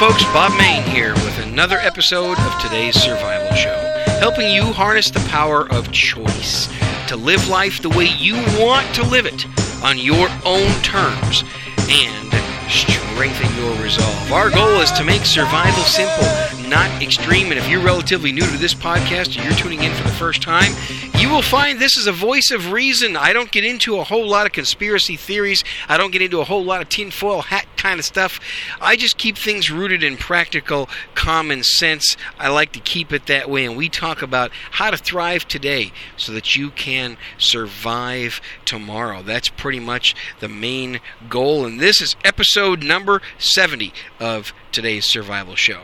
folks, Bob Mayne here with another episode of today's Survival Show, helping you harness the power of choice to live life the way you want to live it on your own terms and strengthen your resolve. Our goal is to make survival simple, not extreme. And if you're relatively new to this podcast or you're tuning in for the first time, you will find this is a voice of reason. I don't get into a whole lot of conspiracy theories. I don't get into a whole lot of tinfoil hat kind of stuff. I just keep things rooted in practical common sense. I like to keep it that way. And we talk about how to thrive today so that you can survive tomorrow. That's pretty much the main goal. And this is episode number 70 of today's survival show.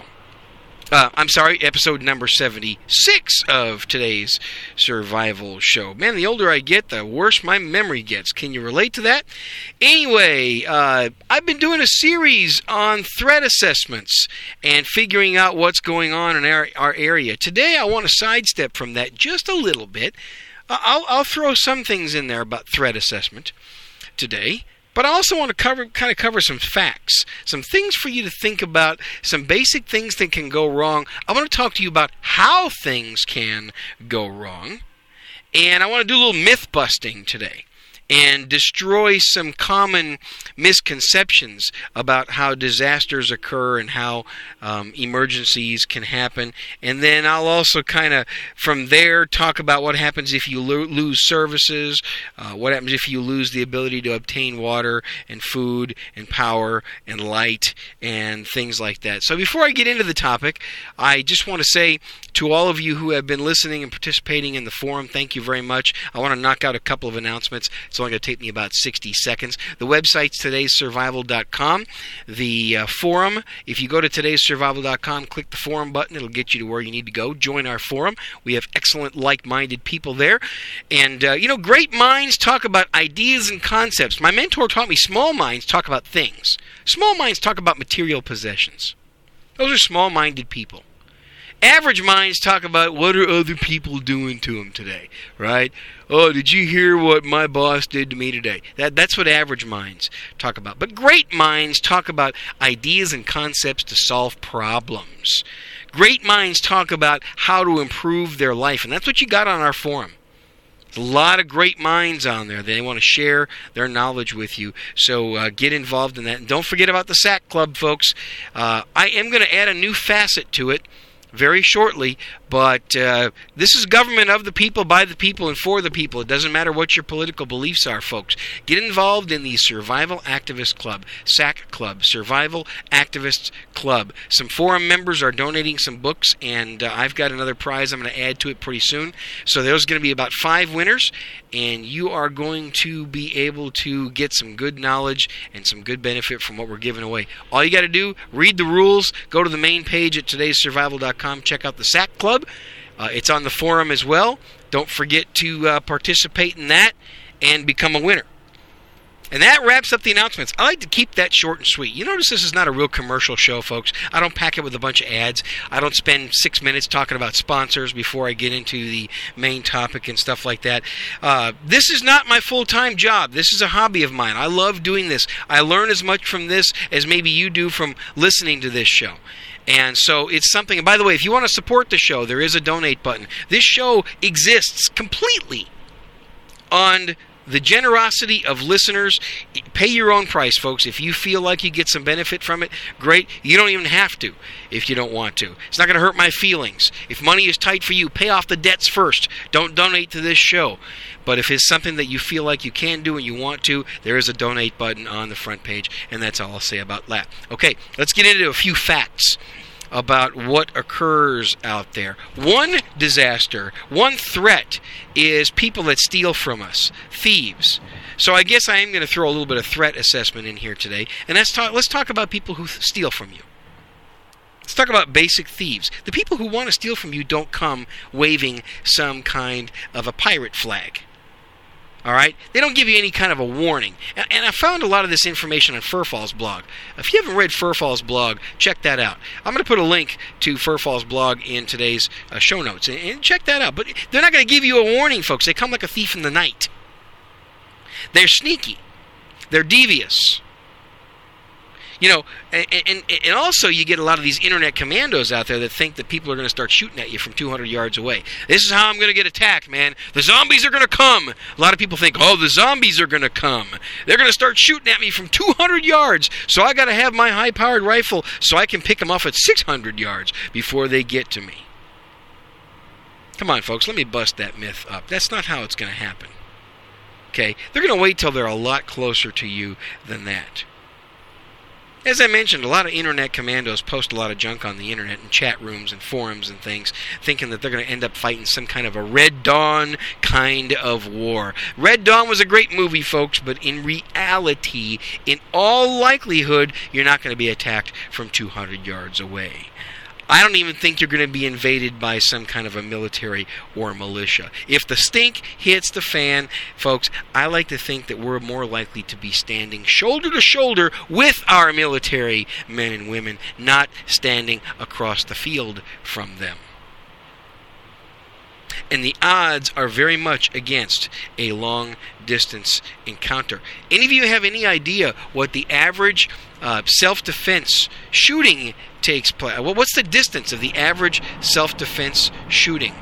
Uh, I'm sorry, episode number 76 of today's survival show. Man, the older I get, the worse my memory gets. Can you relate to that? Anyway, uh, I've been doing a series on threat assessments and figuring out what's going on in our, our area. Today, I want to sidestep from that just a little bit. I'll, I'll throw some things in there about threat assessment today. But I also want to cover kind of cover some facts, some things for you to think about, some basic things that can go wrong. I want to talk to you about how things can go wrong. And I want to do a little myth busting today and destroy some common misconceptions about how disasters occur and how um, emergencies can happen. And then I'll also kind of, from there, talk about what happens if you lo- lose services, uh, what happens if you lose the ability to obtain water and food and power and light and things like that. So before I get into the topic, I just want to say to all of you who have been listening and participating in the forum, thank you very much. I want to knock out a couple of announcements. It's only going to take me about 60 seconds. The website's todaysurvival.com. The uh, forum, if you go to todaysurvival.com, click the forum button, it'll get you to where you need to go. Join our forum. We have excellent, like minded people there. And, uh, you know, great minds talk about ideas and concepts. My mentor taught me small minds talk about things, small minds talk about material possessions. Those are small minded people. Average minds talk about what are other people doing to them today, right? Oh, did you hear what my boss did to me today? That that's what average minds talk about. But great minds talk about ideas and concepts to solve problems. Great minds talk about how to improve their life, and that's what you got on our forum. a lot of great minds on there. They want to share their knowledge with you. So uh, get involved in that. And don't forget about the SAC Club, folks. Uh, I am going to add a new facet to it very shortly. But uh, this is government of the people, by the people, and for the people. It doesn't matter what your political beliefs are, folks. Get involved in the Survival Activist Club, SAC Club, Survival Activists Club. Some forum members are donating some books, and uh, I've got another prize I'm going to add to it pretty soon. So there's going to be about five winners, and you are going to be able to get some good knowledge and some good benefit from what we're giving away. All you got to do, read the rules, go to the main page at todaysurvival.com, check out the SAC Club. Uh, it's on the forum as well. Don't forget to uh, participate in that and become a winner. And that wraps up the announcements. I like to keep that short and sweet. You notice this is not a real commercial show, folks. I don't pack it with a bunch of ads. I don't spend six minutes talking about sponsors before I get into the main topic and stuff like that. Uh, this is not my full time job. This is a hobby of mine. I love doing this. I learn as much from this as maybe you do from listening to this show. And so it's something, and by the way, if you want to support the show, there is a donate button. This show exists completely on the generosity of listeners. Pay your own price, folks. If you feel like you get some benefit from it, great. You don't even have to if you don't want to. It's not going to hurt my feelings. If money is tight for you, pay off the debts first. Don't donate to this show. But if it's something that you feel like you can do and you want to, there is a donate button on the front page, and that's all I'll say about that. Okay, let's get into a few facts about what occurs out there. One disaster, one threat is people that steal from us, thieves. So I guess I am going to throw a little bit of threat assessment in here today, and let's talk. Let's talk about people who steal from you. Let's talk about basic thieves. The people who want to steal from you don't come waving some kind of a pirate flag. All right, they don't give you any kind of a warning. And, and I found a lot of this information on FerFAL's blog. If you haven't read FerFAL's blog, check that out. I'm going to put a link to FerFAL's blog in today's uh, show notes, and, and check that out. But they're not going to give you a warning, folks. They come like a thief in the night. They're sneaky. They're devious. You know, and, and, and also you get a lot of these internet commandos out there that think that people are going to start shooting at you from 200 yards away. This is how I'm going to get attacked, man. The zombies are going to come. A lot of people think, oh, the zombies are going to come. They're going to start shooting at me from 200 yards. So I got to have my high-powered rifle so I can pick them off at 600 yards before they get to me. Come on, folks, let me bust that myth up. That's not how it's going to happen. Okay? They're going to wait till they're a lot closer to you than that. As I mentioned, a lot of internet commandos post a lot of junk on the internet and chat rooms and forums and things, thinking that they're going to end up fighting some kind of a Red Dawn kind of war. Red Dawn was a great movie, folks, but in reality, in all likelihood, you're not going to be attacked from 200 yards away. I don't even think you're going to be invaded by some kind of a military or militia. If the stink hits the fan, folks, I like to think that we're more likely to be standing shoulder to shoulder with our military men and women, not standing across the field from them and the odds are very much against a long distance encounter. Any of you have any idea what the average uh, self defense shooting takes place? What's the distance of the average self defense shooting?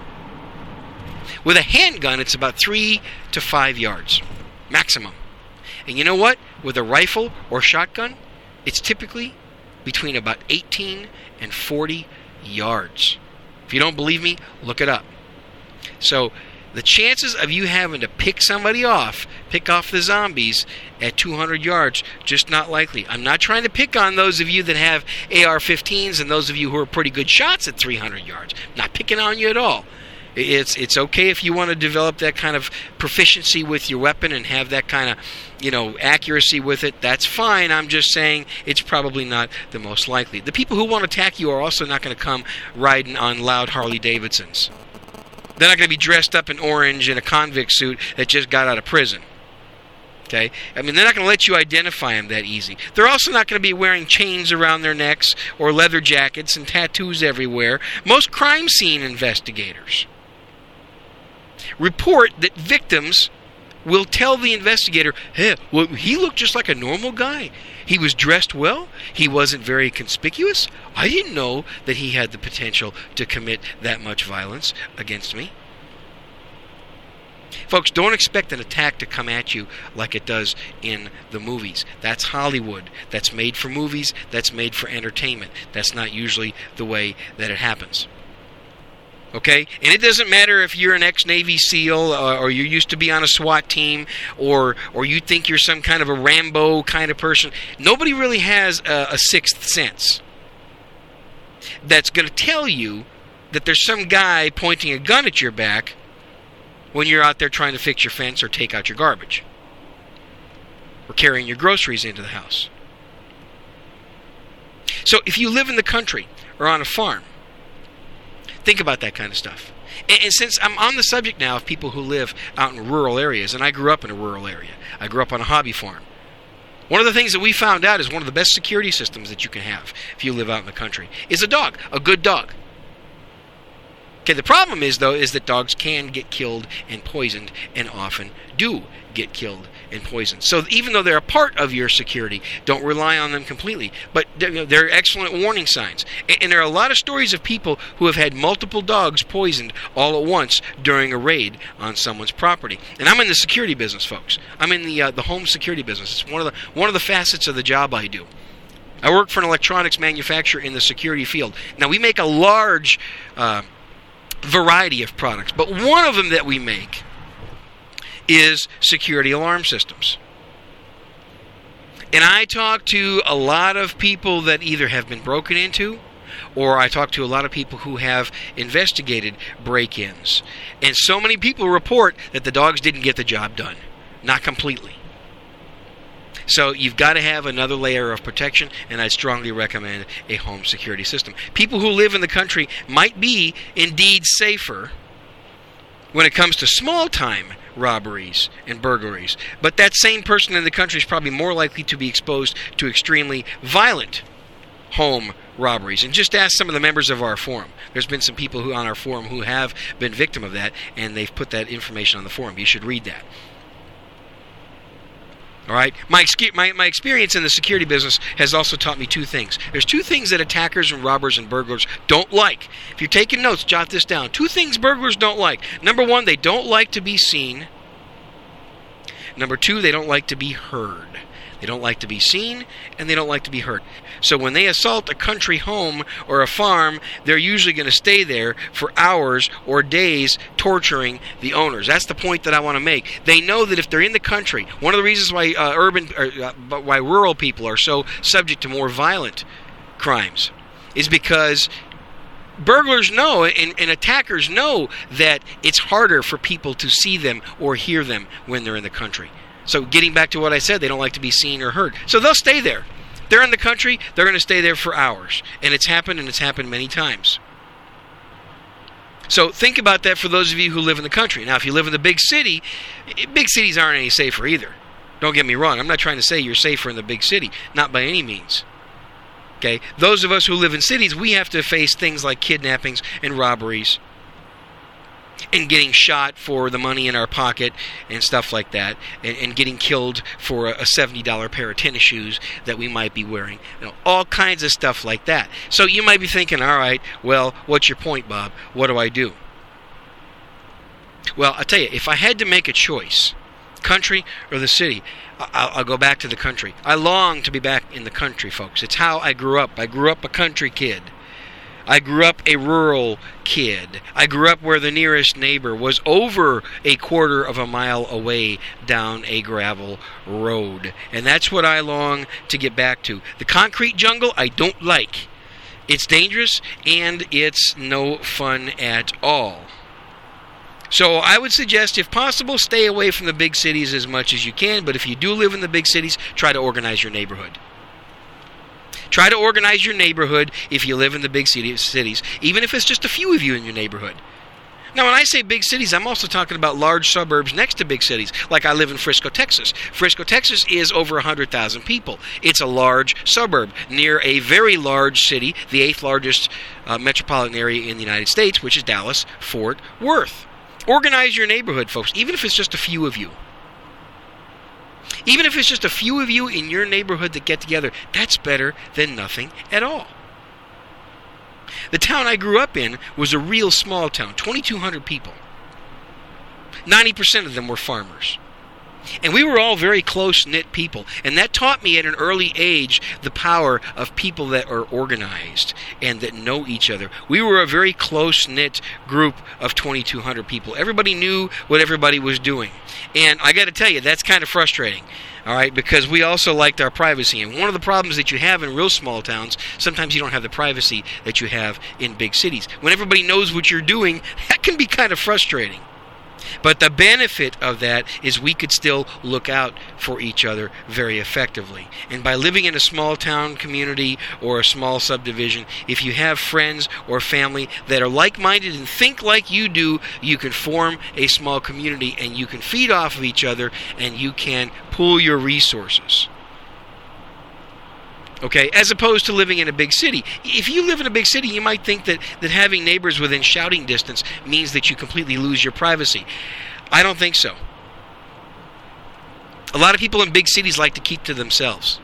With a handgun, it's about three to five yards maximum. And you know what? With a rifle or shotgun, it's typically between about 18 and 40 yards. If you don't believe me, look it up. So the chances of you having to pick somebody off, pick off the zombies at 200 yards, just not likely. I'm not trying to pick on those of you that have AR 15s and those of you who are pretty good shots at 300 yards. Not picking on you at all. It's it's okay if you want to develop that kind of proficiency with your weapon and have that kind of you know accuracy with it. That's fine. I'm just saying it's probably not the most likely. The people who want to attack you are also not going to come riding on loud Harley Davidsons. They're not going to be dressed up in orange in a convict suit that just got out of prison. Okay? I mean, they're not going to let you identify them that easy. They're also not going to be wearing chains around their necks or leather jackets and tattoos everywhere. Most crime scene investigators report that victims will tell the investigator, hey, well, he looked just like a normal guy. He was dressed well. He wasn't very conspicuous. I didn't know that he had the potential to commit that much violence against me. Folks, don't expect an attack to come at you like it does in the movies. That's Hollywood. That's made for movies. That's made for entertainment. That's not usually the way that it happens. Okay? And it doesn't matter if you're an ex Navy SEAL uh, or you used to be on a SWAT team or, or you think you're some kind of a Rambo kind of person. Nobody really has a, a sixth sense that's going to tell you that there's some guy pointing a gun at your back when you're out there trying to fix your fence or take out your garbage or carrying your groceries into the house. So if you live in the country or on a farm, Think about that kind of stuff. And, and, since I'm on the subject now of people who live out in rural areas, and I grew up in a rural area, I grew up on a hobby farm. One of the things that we found out is one of the best security systems that you can have if you live out in the country is a dog, a good dog. Okay, the problem is though is that dogs can get killed and poisoned and often do get killed and poisoned. So even though they're a part of your security, don't rely on them completely. But they're, they're excellent warning signs. And, and, there are a lot of stories of people who have had multiple dogs poisoned all at once during a raid on someone's property. And I'm in the security business, folks. I'm in the uh, the home security business. It's one of the one of the facets of the job I do. I work for an electronics manufacturer in the security field. Now we make a large uh, variety of products, but one of them that we make is security alarm systems. And I talk to a lot of people that either have been broken into or I talk to a lot of people who have investigated break ins. And so many people report that the dogs didn't get the job done. Not completely. So you've got to have another layer of protection, and I strongly recommend a home security system. People who live in the country might be indeed safer when it comes to small time robberies and burglaries. But that same person in the country is probably more likely to be exposed to extremely violent home robberies. And just ask some of the members of our forum. There's been some people who on our forum who have been victim of that, and they've put that information on the forum. You should read that. All right. My, my my experience in the security business has also taught me two things. There's two things that attackers and robbers and burglars don't like. If you're taking notes, jot this down. Two things burglars don't like. Number one, they don't like to be seen. Number two, they don't like to be heard. They don't like to be seen and they don't like to be hurt. So when they assault a country home or a farm, they're usually going to stay there for hours or days torturing the owners. That's the point that I want to make. They know that if they're in the country, one of the reasons why uh, urban or, uh, why rural people are so subject to more violent crimes is because burglars know and, and, attackers know that it's harder for people to see them or hear them when they're in the country. So, getting back to what I said, they don't like to be seen or heard. So, they'll stay there. They're in the country, they're going to stay there for hours. And it's happened, and it's happened many times. So, think about that for those of you who live in the country. Now, if you live in the big city, eh, big cities aren't any safer either. Don't get me wrong. I'm not trying to say you're safer in the big city, not by any means. Okay? Those of us who live in cities, we have to face things like kidnappings and robberies and getting shot for the money in our pocket and stuff like that, and, and getting killed for a, a, $70 pair of tennis shoes that we might be wearing. You know, all kinds of stuff like that. So you might be thinking, all right, well, what's your point, Bob? What do I do? Well, I'll tell you, if I had to make a choice, country or the city, I'll, I'll, go back to the country. I long to be back in the country, folks. It's how I grew up. I grew up a country kid. I grew up a rural kid. I grew up where the nearest neighbor was over a quarter of a mile away down a gravel road. And that's what I long to get back to. The concrete jungle, I don't like. It's dangerous and it's no fun at all. So I would suggest, if possible, stay away from the big cities as much as you can. But if you do live in the big cities, try to organize your neighborhood. Try to organize your neighborhood if you live in the big cities, even if it's just a few of you in your neighborhood. Now, when I say big cities, I'm also talking about large suburbs next to big cities. Like I live in Frisco, Texas. Frisco, Texas is over 100,000 people. It's a large suburb near a very large city, the eighth largest uh, metropolitan area in the United States, which is Dallas Fort Worth. Organize your neighborhood, folks, even if it's just a few of you. Even if it's just a few of you in your neighborhood that get together, that's better than nothing at all. The town I grew up in was a real small town, 2,200 people. 90% of them were farmers. And we were all very close knit people. And that taught me at an early age the power of people that are organized and that know each other. We were a very close knit group of 2,200 people. Everybody knew what everybody was doing. And I got to tell you, that's kind of frustrating. All right, because we also liked our privacy. And one of the problems that you have in real small towns, sometimes you don't have the privacy that you have in big cities. When everybody knows what you're doing, that can be kind of frustrating. But the benefit of that is we could still look out for each other very effectively. And by living in a small town community or a small subdivision, if you have friends or family that are like minded and think like you do, you can form a small community and you can feed off of each other and you can pool your resources okay as opposed to living in a big city. If you live in a big city you might think that that having neighbors within shouting distance means that you completely lose your privacy. I don't think so. A lot of people in big cities like to keep to themselves.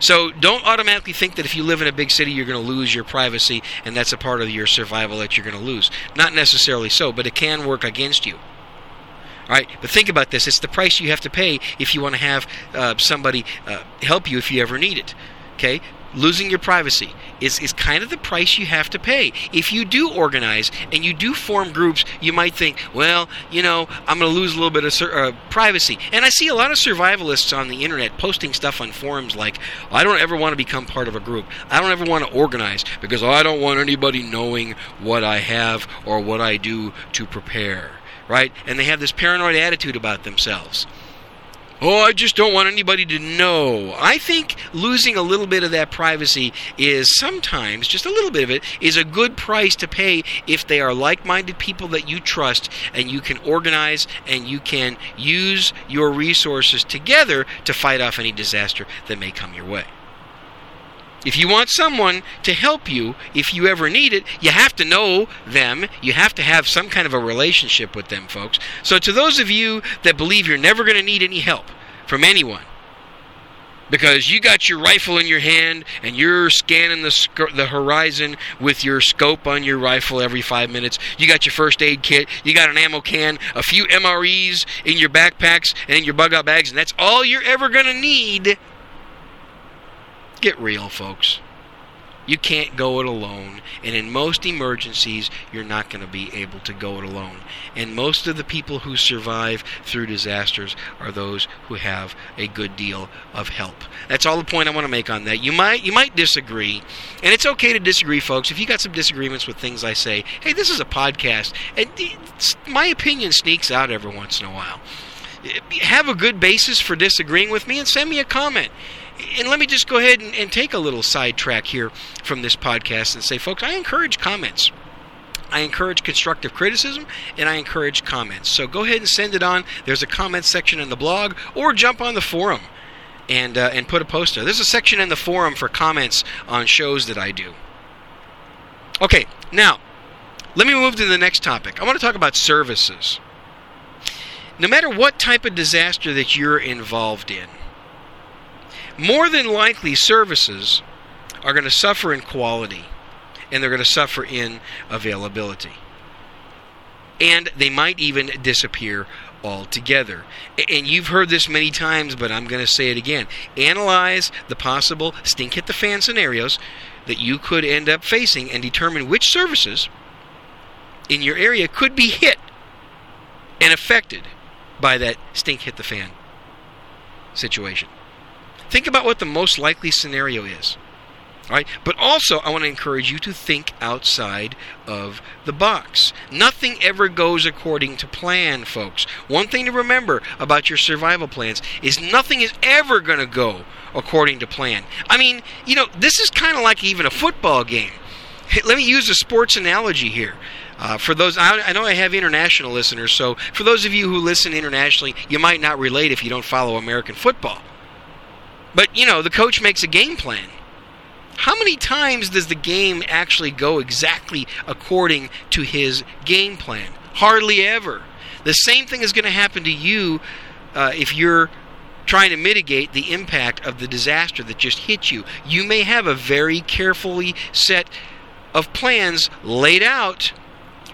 So don't automatically think that if you live in a big city you're going to lose your privacy and that's a part of your survival that you're going to lose. Not necessarily so but it can work against you. All right, but think about this. It's the price you have to pay if you want to have uh, somebody uh, help you if you ever need it. Okay? Losing your privacy is, is kind of the price you have to pay. If you do organize and you do form groups, you might think, well, you know, I'm going to lose a little bit of sur- uh, privacy. And I see a lot of survivalists on the internet posting stuff on forums like, I don't ever want to become part of a group. I don't ever want to organize because I don't want anybody knowing what I have or what I do to prepare right? And they have this paranoid attitude about themselves. Oh, I just don't want anybody to know. I think losing a little bit of that privacy is sometimes, just a little bit of it, is a good price to pay if they are like minded people that you trust and you can organize and you can use your resources together to fight off any disaster that may come your way. If you want someone to help you, if you ever need it, you have to know them. You have to have some kind of a relationship with them, folks. So, to those of you that believe you're never going to need any help, from anyone because you got your rifle in your hand and you're scanning the sc- the horizon with your scope on your rifle every 5 minutes. You got your first aid kit, you got an ammo can, a few MREs in your backpacks and in your bug out bags and that's all you're ever going to need. Get real, folks. You can't go it alone. And in most emergencies, you're not going to be able to go it alone. And most of the people who survive through disasters are those who have a good deal of help. That's all the point I want to make on that. You might you might disagree, and it's okay to disagree, folks. If you got some disagreements with things I say, hey, this is a podcast, and my opinion sneaks out every once in a while. Have a good basis for disagreeing with me and send me a comment and let me just go ahead and, and take a little sidetrack here from this podcast and say, folks, I encourage comments. I encourage constructive criticism and I encourage comments. So go ahead and send it on. There's a comment section in the blog or jump on the forum and uh, and put a post there. There's a section in the forum for comments on shows that I do. Okay, now let me move to the next topic. I want to talk about services. No matter what type of disaster that you're involved in, more than likely services are going to suffer in quality and they're going to suffer in availability. And they might even disappear altogether. And you've heard this many times, but I'm going to say it again. Analyze the possible stink hit the fan scenarios that you could end up facing and determine which services in your area could be hit and affected by that stink hit the fan situation. Think about what the most likely scenario is. All right? But also, I want to encourage you to think outside of the box. Nothing ever goes according to plan, folks. One thing to remember about your survival plans is nothing is ever going to go according to plan. I mean, you know, this is kind of like even a football game. Let me use a sports analogy here. Uh, for those, I, I, know I have international listeners, so for those of you who listen internationally, you might not relate if you don't follow American football. But, you know, the coach makes a game plan. How many times does the game actually go exactly according to his game plan? Hardly ever. The same thing is going to happen to you uh, if you're trying to mitigate the impact of the disaster that just hit you. You may have a very carefully set of plans laid out,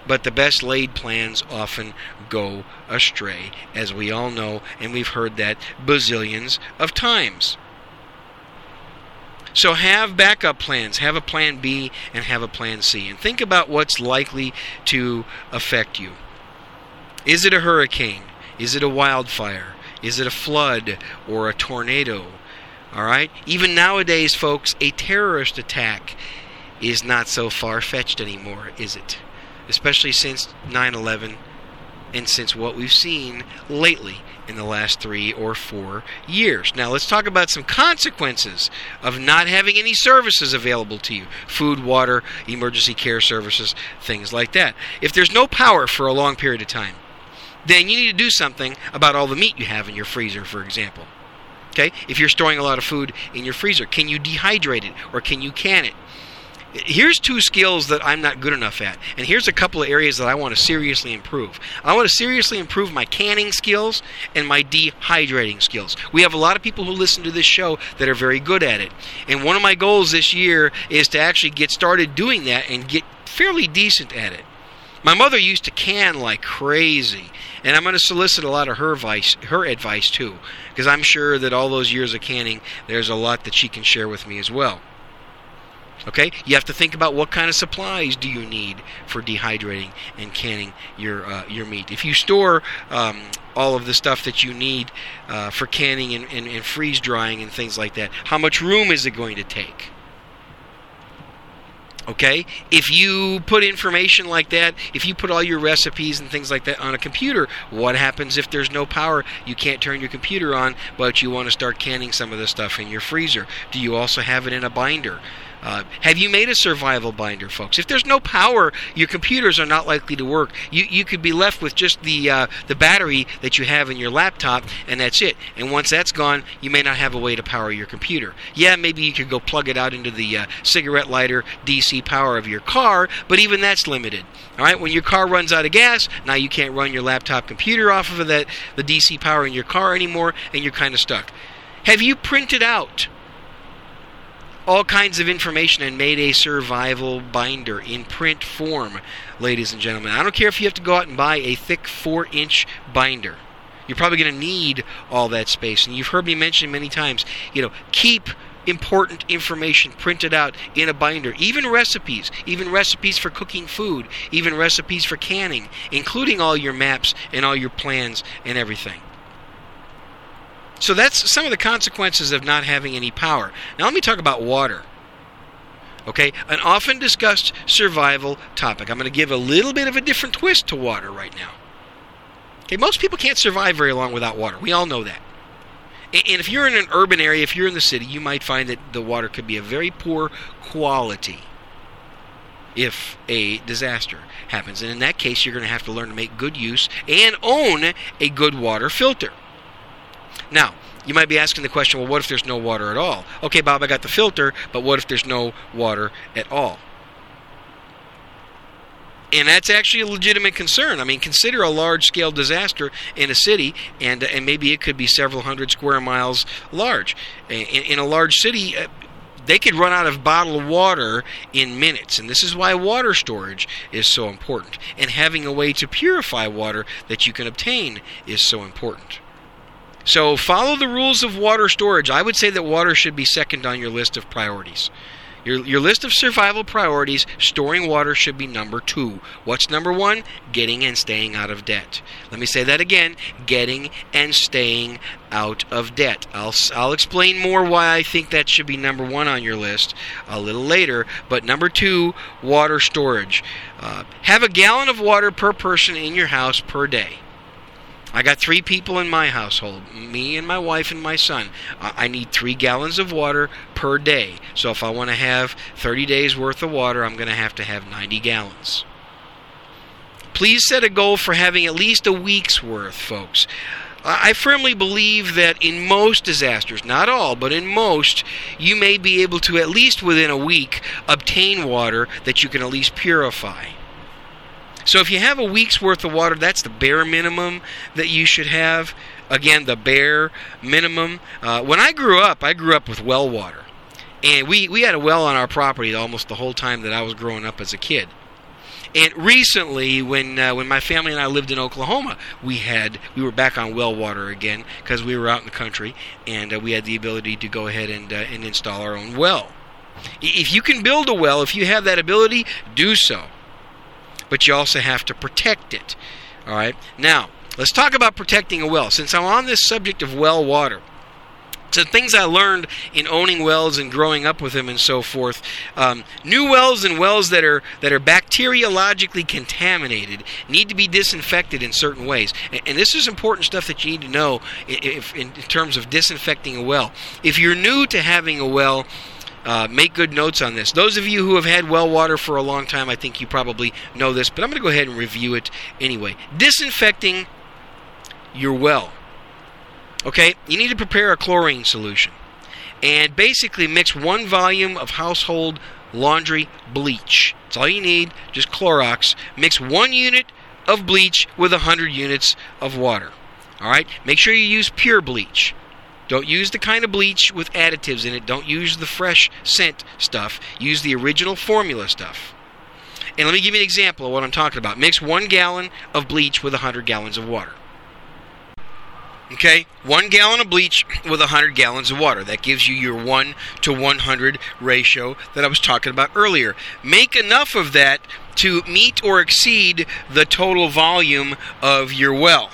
but the best laid plans often go astray, as we all know, and we've heard that bazillions of times. So have backup plans, have a plan B and have a plan C, and think about what's likely to affect you. Is it a hurricane? Is it a wildfire? Is it a flood or a tornado? All right? Even nowadays, folks, a terrorist attack is not so far fetched anymore, is it? Especially since 9 11 and since what we've seen lately in the last three or four years. Now, let's talk about some consequences of not having any services available to you food, water, emergency care services, things like that. If there's no power for a long period of time, then you need to do something about all the meat you have in your freezer, for example. Okay? If you're storing a lot of food in your freezer, can you dehydrate it or can you can it? Here's two skills that I'm not good enough at, and here's a couple of areas that I want to seriously improve. I want to seriously improve my canning skills and my dehydrating skills. We have a lot of people who listen to this show that are very good at it, and one of my goals this year is to actually get started doing that and get fairly decent at it. My mother used to can like crazy, and I'm going to solicit a lot of her advice, her advice too, because I'm sure that all those years of canning, there's a lot that she can share with me as well. Okay, you have to think about what kind of supplies do you need for dehydrating and canning your uh, your meat. If you store um, all of the stuff that you need uh, for canning and, and, and freeze drying and things like that, how much room is it going to take? Okay? If you put information like that, if you put all your recipes and things like that on a computer, what happens if there's no power? You can't turn your computer on, but you want to start canning some of the stuff in your freezer. Do you also have it in a binder? Uh, have you made a survival binder, folks? If there's no power, your computers are not likely to work. You you could be left with just the uh, the battery that you have in your laptop, and that's it. And once that's gone, you may not have a way to power your computer. Yeah, maybe you could go plug it out into the uh, cigarette lighter DC power of your car, but even that's limited. All right, when your car runs out of gas, now you can't run your laptop computer off of that the DC power in your car anymore, and you're kind of stuck. Have you printed out all kinds of information and made a survival binder in print form, ladies and gentlemen. I don't care if you have to go out and buy a thick 4 inch binder. You're probably going to need all that space. And you've heard me mention many times, you know, keep important information printed out in a binder, even recipes, even recipes for cooking food, even recipes for canning, including all your maps and all your plans and everything. So that's some of the consequences of not having any power. Now let me talk about water. Okay, an often discussed survival topic. I'm going to give a little bit of a different twist to water right now. Okay, most people can't survive very long without water. We all know that. And if you're in an urban area, if you're in the city, you might find that the water could be a very poor quality if a disaster happens. And in that case, you're going to have to learn to make good use and own a good water filter. Now, you might be asking the question, well, what if there's no water at all? Okay, Bob, I got the filter, but what if there's no water at all? And that's actually a legitimate concern. I mean, consider a large scale disaster in a city, and, and maybe it could be several hundred square miles large. In, in a large city, uh, they could run out of bottled water in minutes. And this is why water storage is so important. And having a way to purify water that you can obtain is so important. So follow the rules of water storage. I would say that water should be second on your list of priorities. Your, your list of survival priorities, storing water should be number two. What's number one? Getting and staying out of debt. Let me say that again getting and staying out of debt. I'll, I'll explain more why I think that should be number one on your list a little later. But number two, water storage. Uh, have a gallon of water per person in your house per day. I got three people in my household me and my wife and my son. I need three gallons of water per day. So if I want to have 30 days worth of water, I'm going to have to have 90 gallons. Please set a goal for having at least a week's worth, folks. I firmly believe that in most disasters, not all, but in most, you may be able to, at least within a week, obtain water that you can at least purify. So if you have a week's worth of water, that's the bare minimum that you should have. Again, the bare minimum. Uh, when I grew up, I grew up with well water. And we, we had a well on our property almost the whole time that I was growing up as a kid. And recently, when uh, when my family and I lived in Oklahoma, we had we were back on well water again because we were out in the country and uh, we had the ability to go ahead and uh, and install our own well. If you can build a well, if you have that ability, do so but you also have to protect it. All right. Now, let's talk about protecting a well. Since I'm on this subject of well water, so things I learned in owning wells and growing up with them and so forth. Um, new wells and wells that are that are bacteriologically contaminated need to be disinfected in certain ways. And, and this is important stuff that you need to know if, in terms of disinfecting a well. If you're new to having a well, uh, make good notes on this. Those of you who have had well water for a long time, I think you probably know this, but I'm going to go ahead and review it anyway. Disinfecting your well. Okay, you need to prepare a chlorine solution. And basically mix one volume of household laundry bleach. That's all you need, just Clorox. Mix one unit of bleach with 100 units of water. All right, make sure you use pure bleach. Don't use the kind of bleach with additives in it. Don't use the fresh scent stuff. Use the original formula stuff. And let me give you an example of what I'm talking about. Mix one gallon of bleach with 100 gallons of water. Okay, one gallon of bleach with 100 gallons of water. That gives you your 1 to 100 ratio that I was talking about earlier. Make enough of that to meet or exceed the total volume of your well.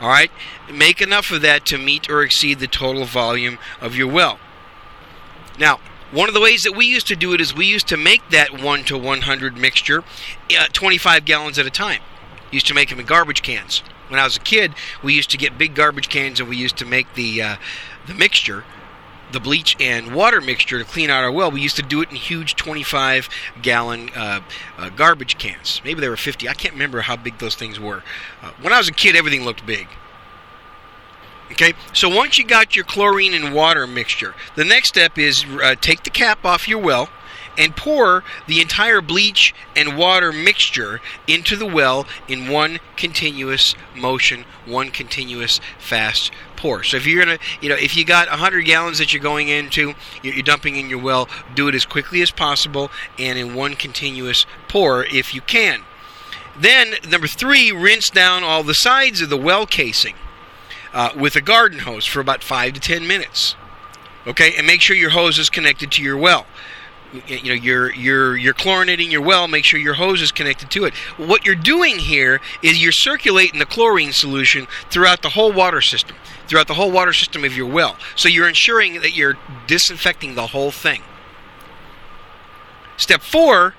All right, make enough of that to meet or exceed the total volume of your well. Now, one of the ways that we used to do it is we used to make that 1 to 100 mixture uh, 25 gallons at a time. Used to make them in garbage cans. When I was a kid, we used to get big garbage cans and we used to make the uh, the mixture the bleach and water mixture to clean out our well, we used to do it in huge 25 gallon uh, uh, garbage cans. Maybe they were 50. I can't remember how big those things were. Uh, when I was a kid, everything looked big. Okay, so once you got your chlorine and water mixture, the next step is uh, take the cap off your well and pour the entire bleach and water mixture into the well in one continuous motion, one continuous fast pour. So if you're gonna, you know, if you got 100 gallons that you're going into, you're dumping in your well, do it as quickly as possible and in one continuous pour if you can. Then number three, rinse down all the sides of the well casing uh, with a garden hose for about five to ten minutes. Okay, and make sure your hose is connected to your well. You know you're you're you're chlorinating your well make sure your hose is connected to it. What you're doing here is you're circulating the chlorine solution throughout the whole water system throughout the whole water system of your well. So you're ensuring that you're disinfecting the whole thing. Step 4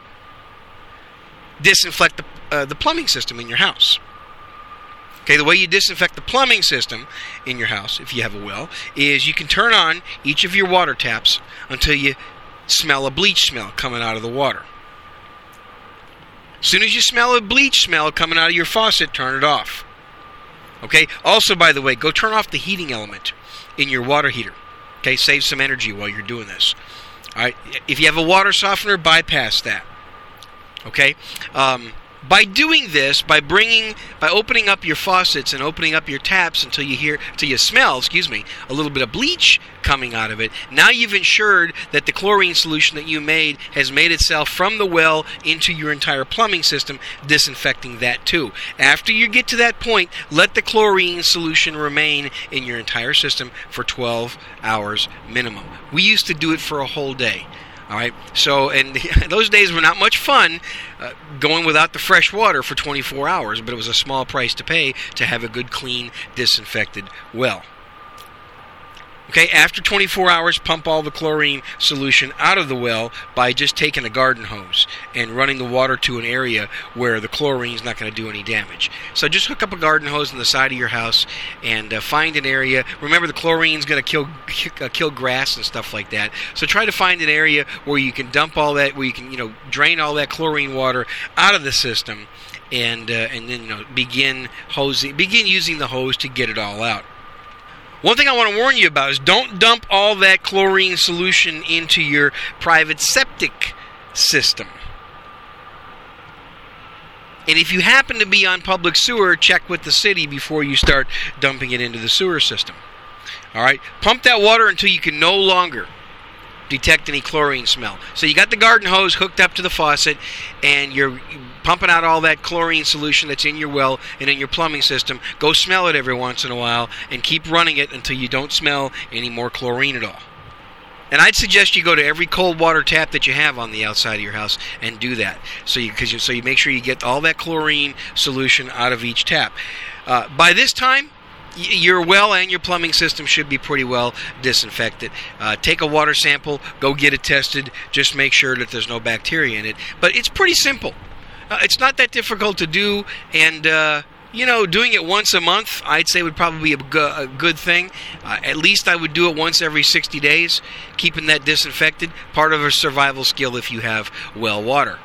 disinfect the, uh, the plumbing system in your house Okay, the way you disinfect the plumbing system in your house, if you have a well, is you can turn on each of your water taps until you smell a bleach smell coming out of the water. As soon as you smell a bleach smell coming out of your faucet, turn it off. Okay? Also, by the way, go turn off the heating element in your water heater. Okay? Save some energy while you're doing this. All right? If you have a water softener, bypass that. Okay? Um, by doing this, by bringing, by opening up your faucets and opening up your taps until you hear, until you smell, excuse me, a little bit of bleach coming out of it, now you've ensured that the chlorine solution that you made has made itself from the well into your entire plumbing system, disinfecting that too. After you get to that point, let the chlorine solution remain in your entire system for 12 hours minimum. We used to do it for a whole day. All right. So, and those days were not much fun uh, going without the fresh water for 24 hours, but it was a small price to pay to have a good, clean, disinfected well. Okay, after 24 hours, pump all the chlorine solution out of the well by just taking a garden hose and running the water to an area where the chlorine is not going to do any damage. So just hook up a garden hose on the side of your house and uh, find an area. Remember, the chlorine is going to kill uh, kill grass and stuff like that. So try to find an area where you can dump all that, where you can you know drain all that chlorine water out of the system, and uh, and then you know begin hosing, begin using the hose to get it all out. One thing I want to warn you about is don't dump all that chlorine solution into your private septic system. And if you happen to be on public sewer, check with the city before you start dumping it into the sewer system. All right? Pump that water until you can no longer detect any chlorine smell. So you got the garden hose hooked up to the faucet and you're pumping out all that chlorine solution that's in your well and in your plumbing system. Go smell it every once in a while and keep running it until you don't smell any more chlorine at all. And I'd suggest you go to every cold water tap that you have on the outside of your house and do that. So you, cause you, so you make sure you get all that chlorine solution out of each tap. Uh, by this time, your well and your plumbing system should be pretty well disinfected. Uh, take a water sample, go get it tested. Just make sure that there's no bacteria in it. But it's pretty simple. Uh, it's not that difficult to do, and uh, you know, doing it once a month, I'd say would probably be a, go- a good thing. Uh, at least I would do it once every 60 days, keeping that disinfected. Part of a survival skill if you have well water.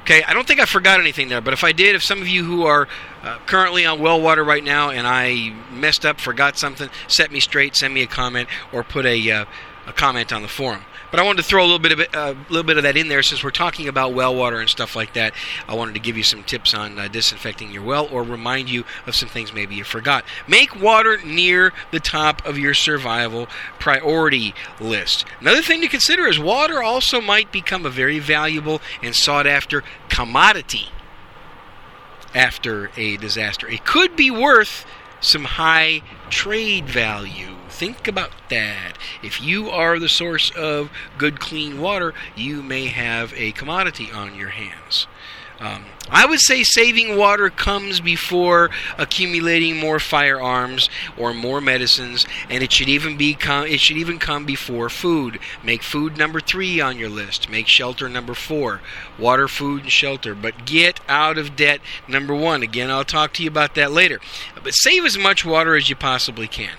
Okay, I don't think I forgot anything there, but if I did, if some of you who are uh, currently on well water right now and I messed up, forgot something, set me straight, send me a comment, or put a, uh, a comment on the forum. But I wanted to throw a little bit of a uh, little bit of that in there since we're talking about well water and stuff like that. I wanted to give you some tips on uh, disinfecting your well or remind you of some things maybe you forgot. Make water near the top of your survival priority list. Another thing to consider is water also might become a very valuable and sought after commodity after a disaster. It could be worth some high trade value. Think about that. If you are the source of good, clean water, you may have a commodity on your hands. Um, I would say saving water comes before accumulating more firearms or more medicines, and it should even be com- it should even come before food. Make food number three on your list. Make shelter number four. Water, food, and shelter. But get out of debt number one. Again, I'll talk to you about that later. But save as much water as you possibly can.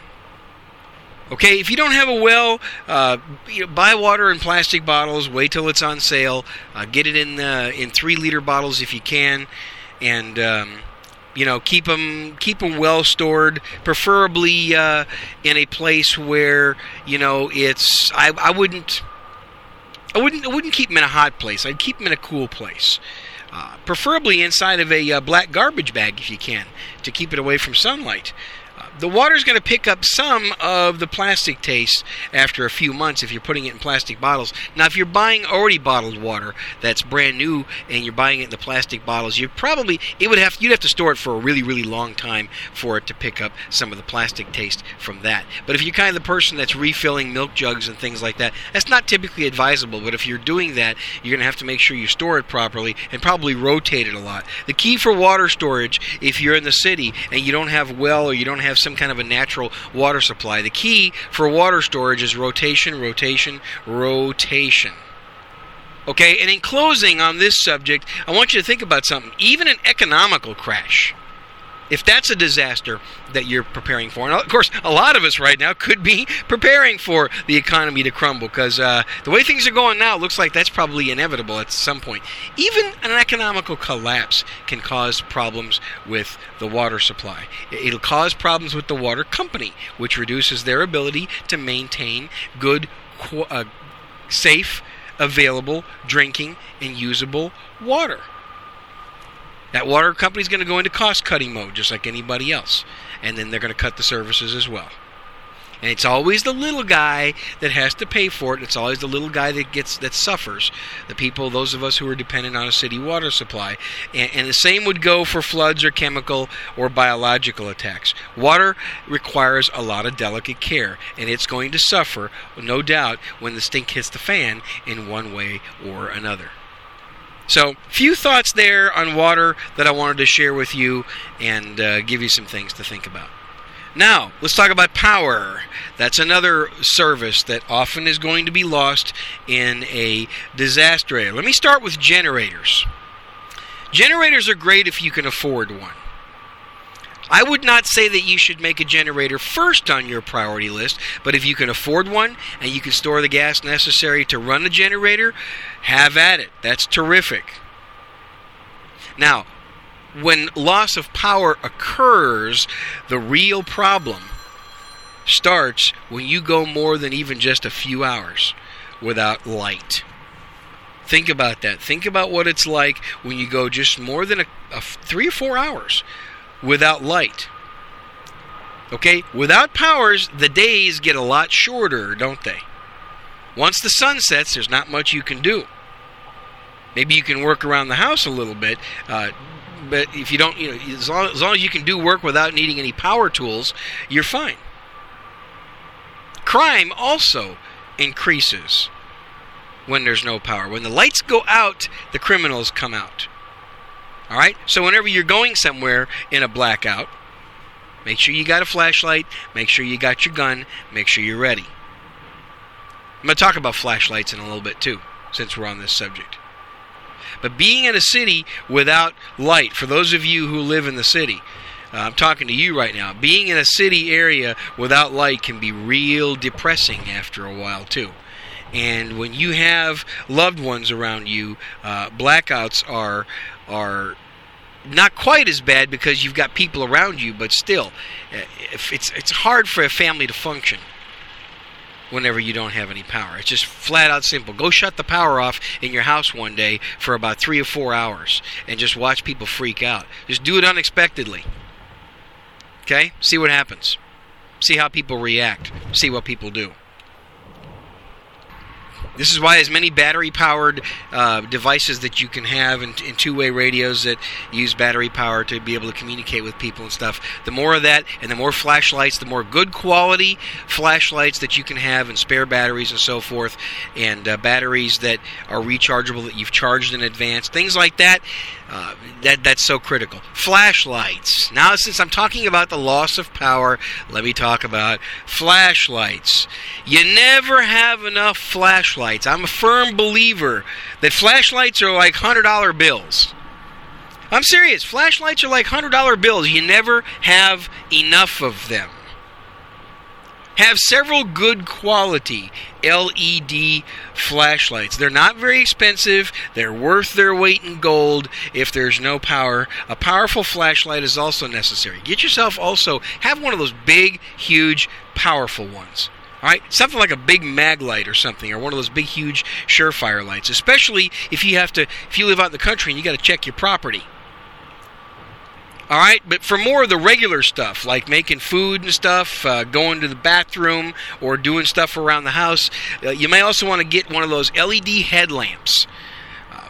Okay, if you don't have a well, uh, you know, buy water in plastic bottles. Wait till it's on sale. Uh, get it in uh, in three liter bottles if you can, and um, you know keep them keep them well stored. Preferably uh, in a place where you know it's. I, I wouldn't. I wouldn't. I wouldn't keep them in a hot place. I'd keep them in a cool place. Uh, preferably inside of a black garbage bag if you can, to keep it away from sunlight the water's going to pick up some of the plastic taste after a few months if you're putting it in plastic bottles. Now, if you're buying already bottled water that's brand new and you're buying it in the plastic bottles, you probably it would have you'd have to store it for a really really long time for it to pick up some of the plastic taste from that. But if you're kind of the person that's refilling milk jugs and things like that, that's not typically advisable. But if you're doing that, you're going to have to make sure you store it properly and probably rotate it a lot. The key for water storage, if you're in the city and you don't have well or you don't have some kind of a natural water supply. The key for water storage is rotation, rotation, rotation. Okay, and in closing on this subject, I want you to think about something. Even an economical crash if that's a disaster that you're preparing for, and of course, a lot of us right now could be preparing for the economy to crumble because uh, the way things are going now, it looks like that's probably inevitable at some point. Even an economical collapse can cause problems with the water supply. It'll cause problems with the water company, which reduces their ability to maintain good, uh, safe, available drinking and usable water. That water company is going to go into cost cutting mode just like anybody else. And then they're going to cut the services as well. And it's always the little guy that has to pay for it. It's always the little guy that gets that suffers. The people, those of us who are dependent on a city water supply. And, and the same would go for floods or chemical or biological attacks. Water requires a lot of delicate care, and it's going to suffer, no doubt, when the stink hits the fan in one way or another. So, few thoughts there on water that I wanted to share with you and uh, give you some things to think about. Now, let's talk about power. That's another service that often is going to be lost in a disaster. Let me start with generators. Generators are great if you can afford one. I would not say that you should make a generator first on your priority list, but if you can afford one and you can store the gas necessary to run a generator, have at it. That's terrific. Now, when loss of power occurs, the real problem starts when you go more than even just a few hours without light. Think about that. Think about what it's like when you go just more than a, a three or four hours without light. Okay? Without powers, the days get a lot shorter, don't they? Once the sun sets, there's not much you can do. Maybe you can work around the house a little bit, uh, but if you don't, you know, as long, as long as you can do work without needing any power tools, you're fine. Crime also increases when there's no power. When the lights go out, the criminals come out. All right? So whenever you're going somewhere in a blackout, make sure you got a flashlight, make sure you got your gun, make sure you're ready. I'm going to talk about flashlights in a little bit too, since we're on this subject. But being in a city without light, for those of you who live in the city, uh, I'm talking to you right now. Being in a city area without light can be real depressing after a while, too. And when you have loved ones around you, uh, blackouts are are not quite as bad because you've got people around you, but still, uh, it's it's hard for a family to function whenever you don't have any power. It's just flat out simple. Go shut the power off in your house one day for about three or four hours and just watch people freak out. Just do it unexpectedly. Okay? See what happens. See how people react. See what people do. This is why as many battery powered uh, devices that you can have and, and two way radios that use battery power to be able to communicate with people and stuff. The more of that and the more flashlights, the more good quality flashlights that you can have and spare batteries and so forth, and uh, batteries that are rechargeable that you've charged in advance, things like that. Uh, that that's so critical. Flashlights. Now, since I'm talking about the loss of power, let me talk about flashlights. You never have enough flashlights. I'm a firm believer that flashlights are like hundred dollar bills. I'm serious. Flashlights are like hundred dollar bills. You never have enough of them. Have several good quality LED flashlights. They're not very expensive. They're worth their weight in gold if there's no power. A powerful flashlight is also necessary. Get yourself also have one of those big, huge, powerful ones. All right, something like a big Maglite or something, or one of those big, huge Surefire lights. Especially if you have to, if you live out in the country and you got to check your property. All right, but for more of the regular stuff, like making food and stuff, uh, going to the bathroom, or doing stuff around the house, uh, you may also want to get one of those LED headlamps.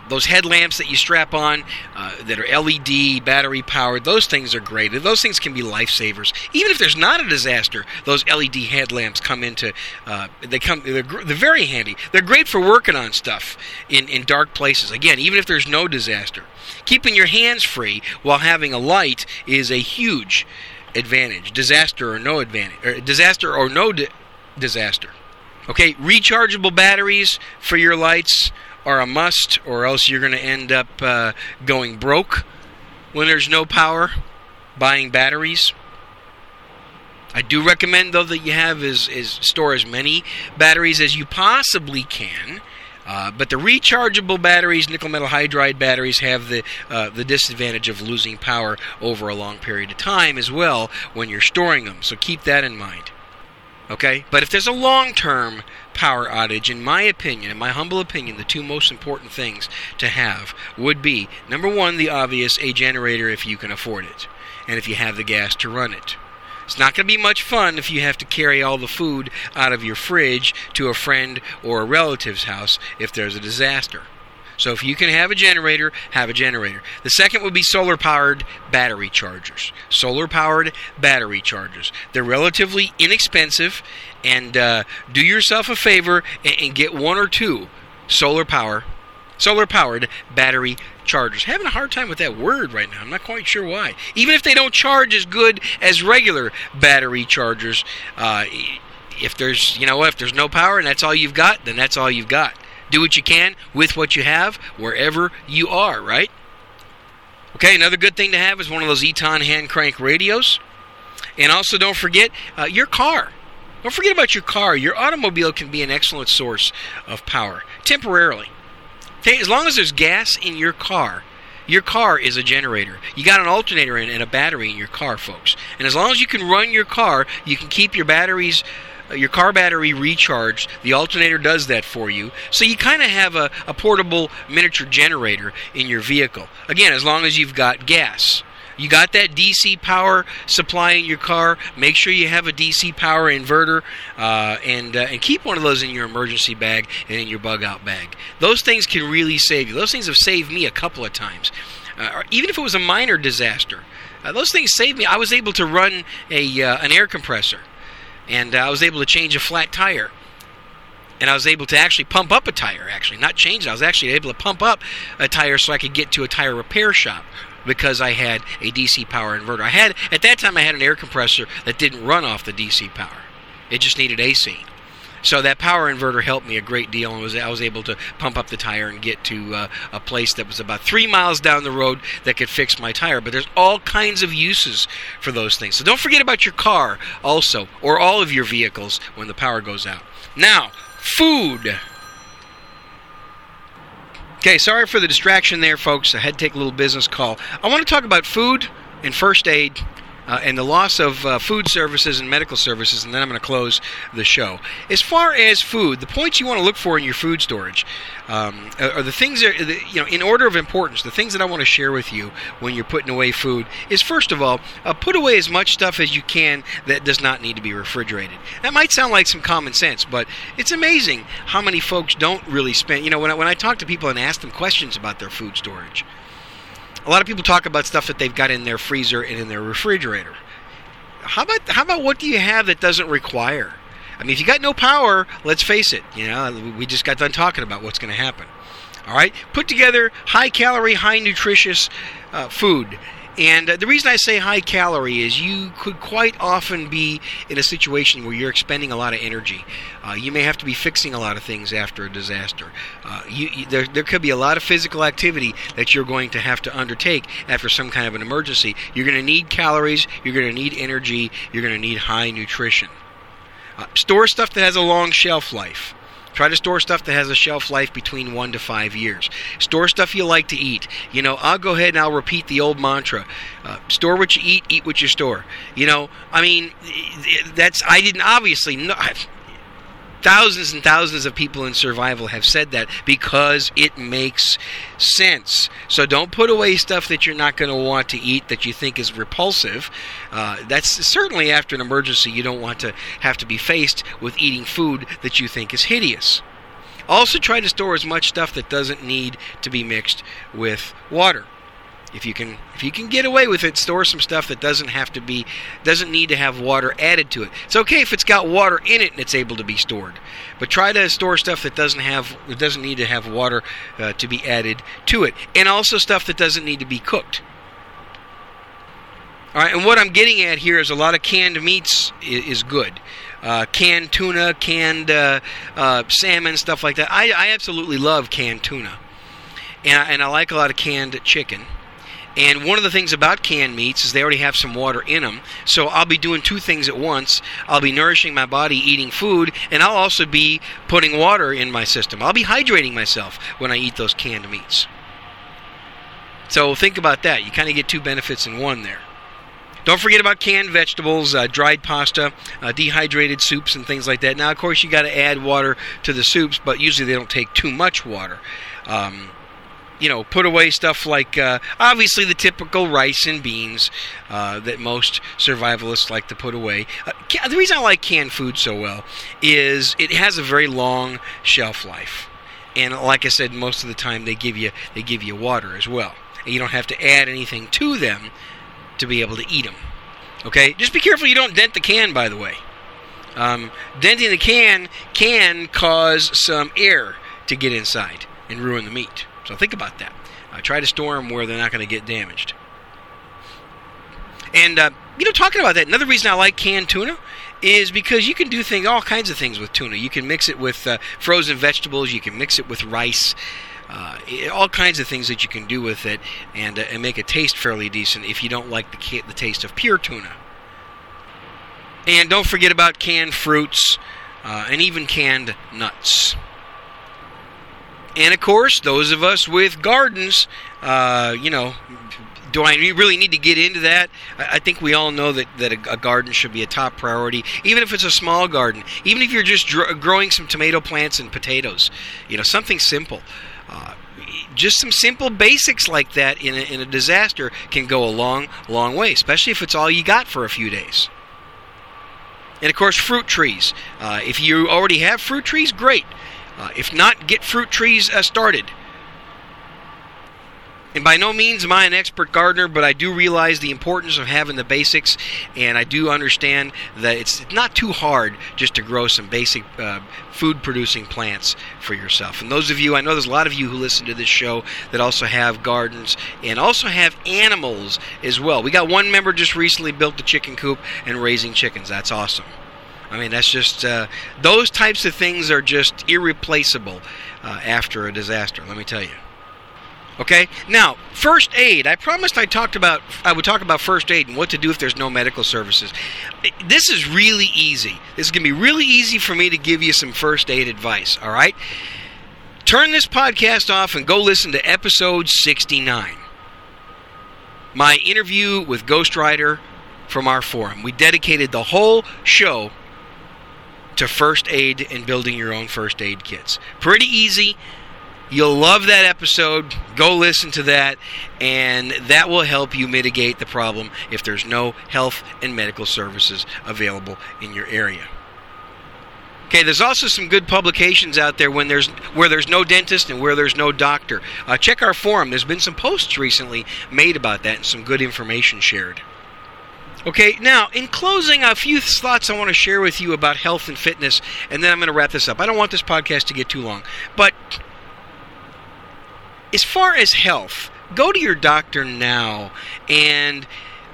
Those headlamps that you strap on uh, that are LED, battery powered, those things are great. Those things can be lifesavers. Even if there's not a disaster, those LED headlamps come into uh, they come they're, they're very handy. They're great for working on stuff in in dark places. Again, even if there's no disaster. Keeping your hands free while having a light is a huge advantage. Disaster or no advantage, or disaster or no di- disaster. Okay, rechargeable batteries for your lights are a must, or else you're going to end up uh, going broke when there's no power. Buying batteries. I do recommend though that you have is, is store as many batteries as you possibly can uh, but the rechargeable batteries, nickel metal hydride batteries, have the uh, the disadvantage of losing power over a long period of time as well when you're storing them. So keep that in mind. Okay, but if there's a long-term power outage, in my opinion, in my humble opinion, the two most important things to have would be number one, the obvious, a generator if you can afford it, and if you have the gas to run it. It's not going to be much fun if you have to carry all the food out of your fridge to a friend or a relative's house if there's a disaster. So if you can have a generator, have a generator. The second would be solar powered battery chargers. Solar powered battery chargers. They're relatively inexpensive, and uh, do yourself a favor and, and get one or two solar power solar powered battery chargers. Having a hard time with that word right now. I'm not quite sure why. Even if they don't charge as good as regular battery chargers, uh, if there's you know if there's no power and that's all you've got, then that's all you've got. Do what you can with what you have wherever you are. Right. Okay. Another good thing to have is one of those Eton hand crank radios, and also don't forget uh, your car. Don't forget about your car. Your automobile can be an excellent source of power temporarily. As long as there's gas in your car, your car is a generator. You got an alternator and a battery in your car, folks. And as long as you can run your car, you can keep your batteries your car battery recharged. The alternator does that for you. So you kind of have a, a portable miniature generator in your vehicle. Again, as long as you've got gas. You got that DC power supply in your car. Make sure you have a DC power inverter, uh, and uh, and keep one of those in your emergency bag and in your bug out bag. Those things can really save you. Those things have saved me a couple of times, uh, even if it was a minor disaster. Uh, those things saved me. I was able to run a uh, an air compressor, and I was able to change a flat tire and I was able to actually pump up a tire. Actually, not change it. I was actually able to pump up a tire so I could get to a tire repair shop because I had a DC power inverter. I had at that time I had an air compressor that didn't run off the DC power. It just needed AC. So that power inverter helped me a great deal, and was I was able to pump up the tire and get to uh, a place that was about three miles down the road that could fix my tire. But there's all kinds of uses for those things. So don't forget about your car also, or all of your vehicles when the power goes out. Now, food. Okay, sorry for the distraction there, folks. I had to take a little business call. I want to talk about food and first aid uh, and the loss of uh, food services and medical services, and then I'm going to close the show. As far as food, the points you want to look for in your food storage um, are the things that, you know, in order of importance, the things that I want to share with you when you're putting away food is first of all, uh, put away as much stuff as you can that does not need to be refrigerated. That might sound like some common sense, but it's amazing how many folks don't really spend, you know, when I, when I talk to people and ask them questions about their food storage, a lot of people talk about stuff that they've got in their freezer and in their refrigerator. How about how about what do you have that doesn't require? I mean, if you got no power, let's face it. You know, we just got done talking about what's going to happen. All right, put together high calorie, high nutritious uh, food and uh, the reason I say high calorie is you could quite often be in a situation where you're expending a lot of energy. Uh, you may have to be fixing a lot of things after a disaster. Uh, you, you, there, there could be a lot of physical activity that you're going to have to undertake after some kind of an emergency. You're going to need calories, you're going to need energy, you're going to need high nutrition. Uh, store stuff that has a long shelf life. Try to store stuff that has a shelf life between one to five years. Store stuff you like to eat. You know, I'll go ahead and I'll repeat the old mantra: uh, store what you eat, eat what you store. You know, I mean, that's I didn't obviously. No, thousands and thousands of people in survival have said that because it makes sense. So don't put away stuff that you're not going to want to eat that you think is repulsive. Uh, that's certainly after an emergency. You don't want to have to be faced with eating food that you think is hideous. Also, try to store as much stuff that doesn't need to be mixed with water. If you can if you can get away with it, store some stuff that doesn't have to be doesn't need to have water added to it. It's okay if it's got water in it and it's able to be stored. But try to store stuff that doesn't have it doesn't need to have water uh, to be added to it. And also stuff that doesn't need to be cooked. All right, and what I'm getting at here is a lot of canned meats is, is good. Uh, canned tuna, canned uh, uh, salmon, stuff like that. I, I absolutely love canned tuna, and I, and I like a lot of canned chicken. And one of the things about canned meats is they already have some water in them. So I'll be doing two things at once. I'll be nourishing my body eating food, and I'll also be putting water in my system. I'll be hydrating myself when I eat those canned meats. So think about that. You kind of get two benefits in one there. Don't forget about canned vegetables, uh, dried pasta, uh, dehydrated soups, and things like that. Now, of course, you got to add water to the soups, but usually they don't take too much water. Um, you know, put away stuff like uh, obviously the typical rice and beans uh, that most survivalists like to put away. Uh, the reason I like canned food so well is it has a very long shelf life, and like I said, most of the time they give you they give you water as well, and you don't have to add anything to them to be able to eat them. Okay, just be careful you don't dent the can. By the way, um, denting the can can cause some air to get inside and ruin the meat. So think about that. Uh, try to store them where they're not going to get damaged. And uh, you know, talking about that, another reason I like canned tuna is because you can do things, all kinds of things with tuna. You can mix it with uh, frozen vegetables. You can mix it with rice. Uh, all kinds of things that you can do with it, and, uh, and make it taste fairly decent if you don't like the the taste of pure tuna. And don't forget about canned fruits uh, and even canned nuts. And of course, those of us with gardens, uh, you know, do I really need to get into that? I think we all know that, that a, garden should be a top priority, even if it's a small garden. Even if you're just dr- growing some tomato plants and potatoes, you know, something simple. Uh, just some simple basics like that in a, in a disaster can go a long, long way, especially if it's all you got for a few days. And of course, fruit trees. Uh, if you already have fruit trees, great. Uh, if not, get fruit trees uh, started. And by no means am I an expert gardener, but I do realize the importance of having the basics, and I do understand that it's not too hard just to grow some basic uh, food producing plants for yourself. And those of you, I know there's a lot of you who listen to this show that also have gardens and also have animals as well. We got one member just recently built a chicken coop and raising chickens. That's awesome. I mean, that's just uh, those types of things are just irreplaceable uh, after a disaster. Let me tell you. Okay. Now, first aid. I promised I talked about I would talk about first aid and what to do if there's no medical services. This is really easy. This is going to be really easy for me to give you some first aid advice. All right. Turn this podcast off and go listen to episode 69. My interview with Ghost Rider from our forum. We dedicated the whole show to first aid and building your own first aid kits. Pretty easy. You'll love that episode. Go listen to that, and that will help you mitigate the problem if there's no health and medical services available in your area. Okay, there's also some good publications out there when there's where there's no dentist and where there's no doctor. Uh, check our forum. There's been some posts recently made about that and some good information shared. Okay, now in closing, a few thoughts I want to share with you about health and fitness, and then I'm going to wrap this up. I don't want this podcast to get too long, but as far as health, go to your doctor now and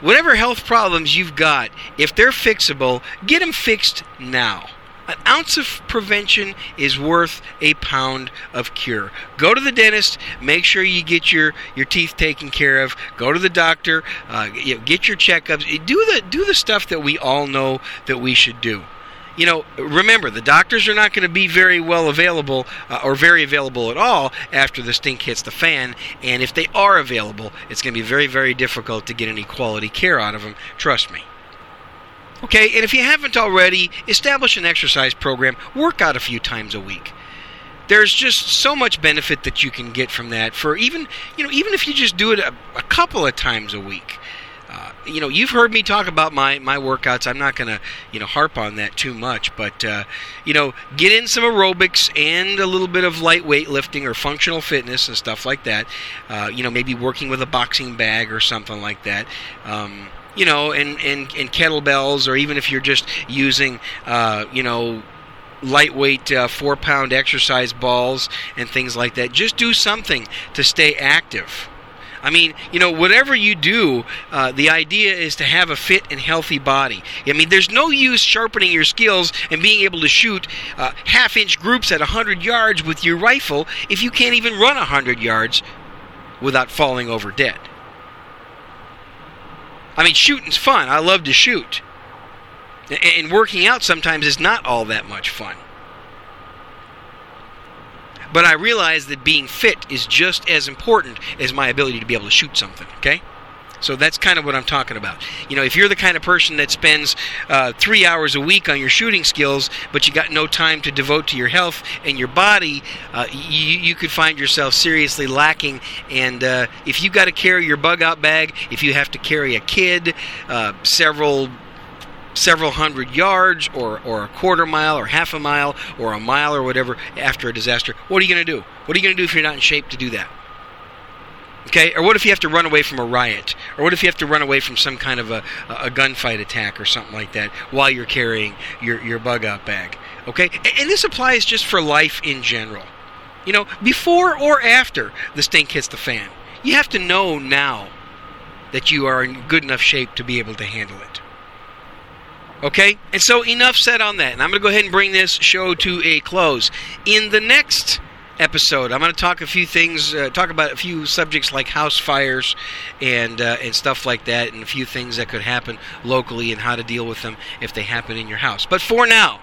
whatever health problems you've got, if they're fixable, get them fixed now. An ounce of prevention is worth a pound of cure. Go to the dentist. Make sure you get your, your teeth taken care of. Go to the doctor. Uh, you know, get your checkups. Do the do the stuff that we all know that we should do. you know, remember the doctors are not going to be very well available uh, or very available at all after the stink hits the fan. And if they are available, it's going to be very, very difficult to get any quality care out of them. Trust me. Okay, and if you haven't already, establish an exercise program, work out a few times a week. There's just so much benefit that you can get from that for even, you know, even if you just do it a, a couple of times a week. Uh, you know, you've heard me talk about my, my workouts. I'm not going to, you know, harp on that too much. But, uh, you know, get in some aerobics and a little bit of light weightlifting or functional fitness and stuff like that. Uh, you know, maybe working with a boxing bag or something like that. Um, you know, and, and, kettlebells, or even if you're just using, uh, you know, lightweight uh, four pound exercise balls and things like that. Just do something to stay active. I mean, you know, whatever you do, uh, the idea is to have a fit and healthy body. I mean, there's no use sharpening your skills and being able to shoot uh, half inch groups at 100 yards with your rifle if you can't even run 100 yards without falling over dead. I mean, shooting's fun. I love to shoot. And working out sometimes is not all that much fun. But I realize that being fit is just as important as my ability to be able to shoot something, okay? So that's kind of what I'm talking about. You know, if you're the kind of person that spends uh, three hours a week on your shooting skills, but you got no time to devote to your health and your body, uh, you, you could find yourself seriously lacking. And uh, if you got to carry your bug out bag, if you have to carry a kid, uh, several several hundred yards or, or a quarter mile or half a mile or a mile or whatever after a disaster, what are you going to do? What are you going to do if you're not in shape to do that? Okay, or what if you have to run away from a riot? Or what if you have to run away from some kind of a, a gunfight attack or something like that while you're carrying your, your bug out bag? Okay, and, and this applies just for life in general. You know, before or after the stink hits the fan, you have to know now that you are in good enough shape to be able to handle it. Okay? And so enough said on that. And I'm going to go ahead and bring this show to a close. In the next episode, I'm going to talk a few things, uh, talk about a few subjects like house fires and uh, and stuff like that, and a few things that could happen locally and how to deal with them if they happen in your house. But for now,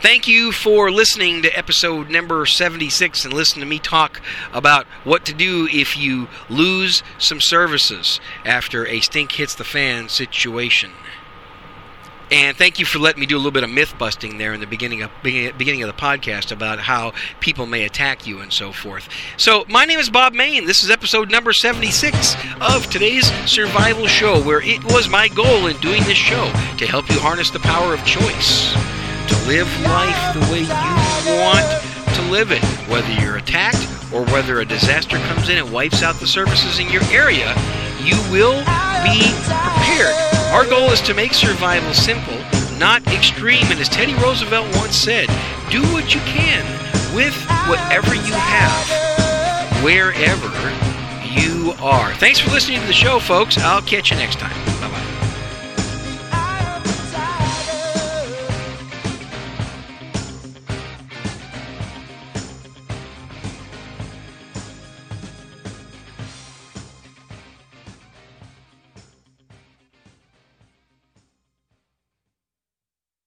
thank you for listening to episode number 76 and listen to me talk about what to do if you lose some services after a stink hits the fan situation. And thank you for letting me do a little bit of myth busting there in the beginning of beginning of the podcast about how people may attack you and so forth. So my name is Bob Mayne. This is episode number 76 of today's survival show, where it was my goal in doing this show to help you harness the power of choice, to live life the way you want to live it, whether you're attacked or whether a disaster comes in and wipes out the services in your area, you will be prepared our goal is to make survival simple, not extreme, and as Teddy Roosevelt once said, do what you can with whatever you have, wherever you are. Thanks for listening to the show, folks. I'll catch you next time.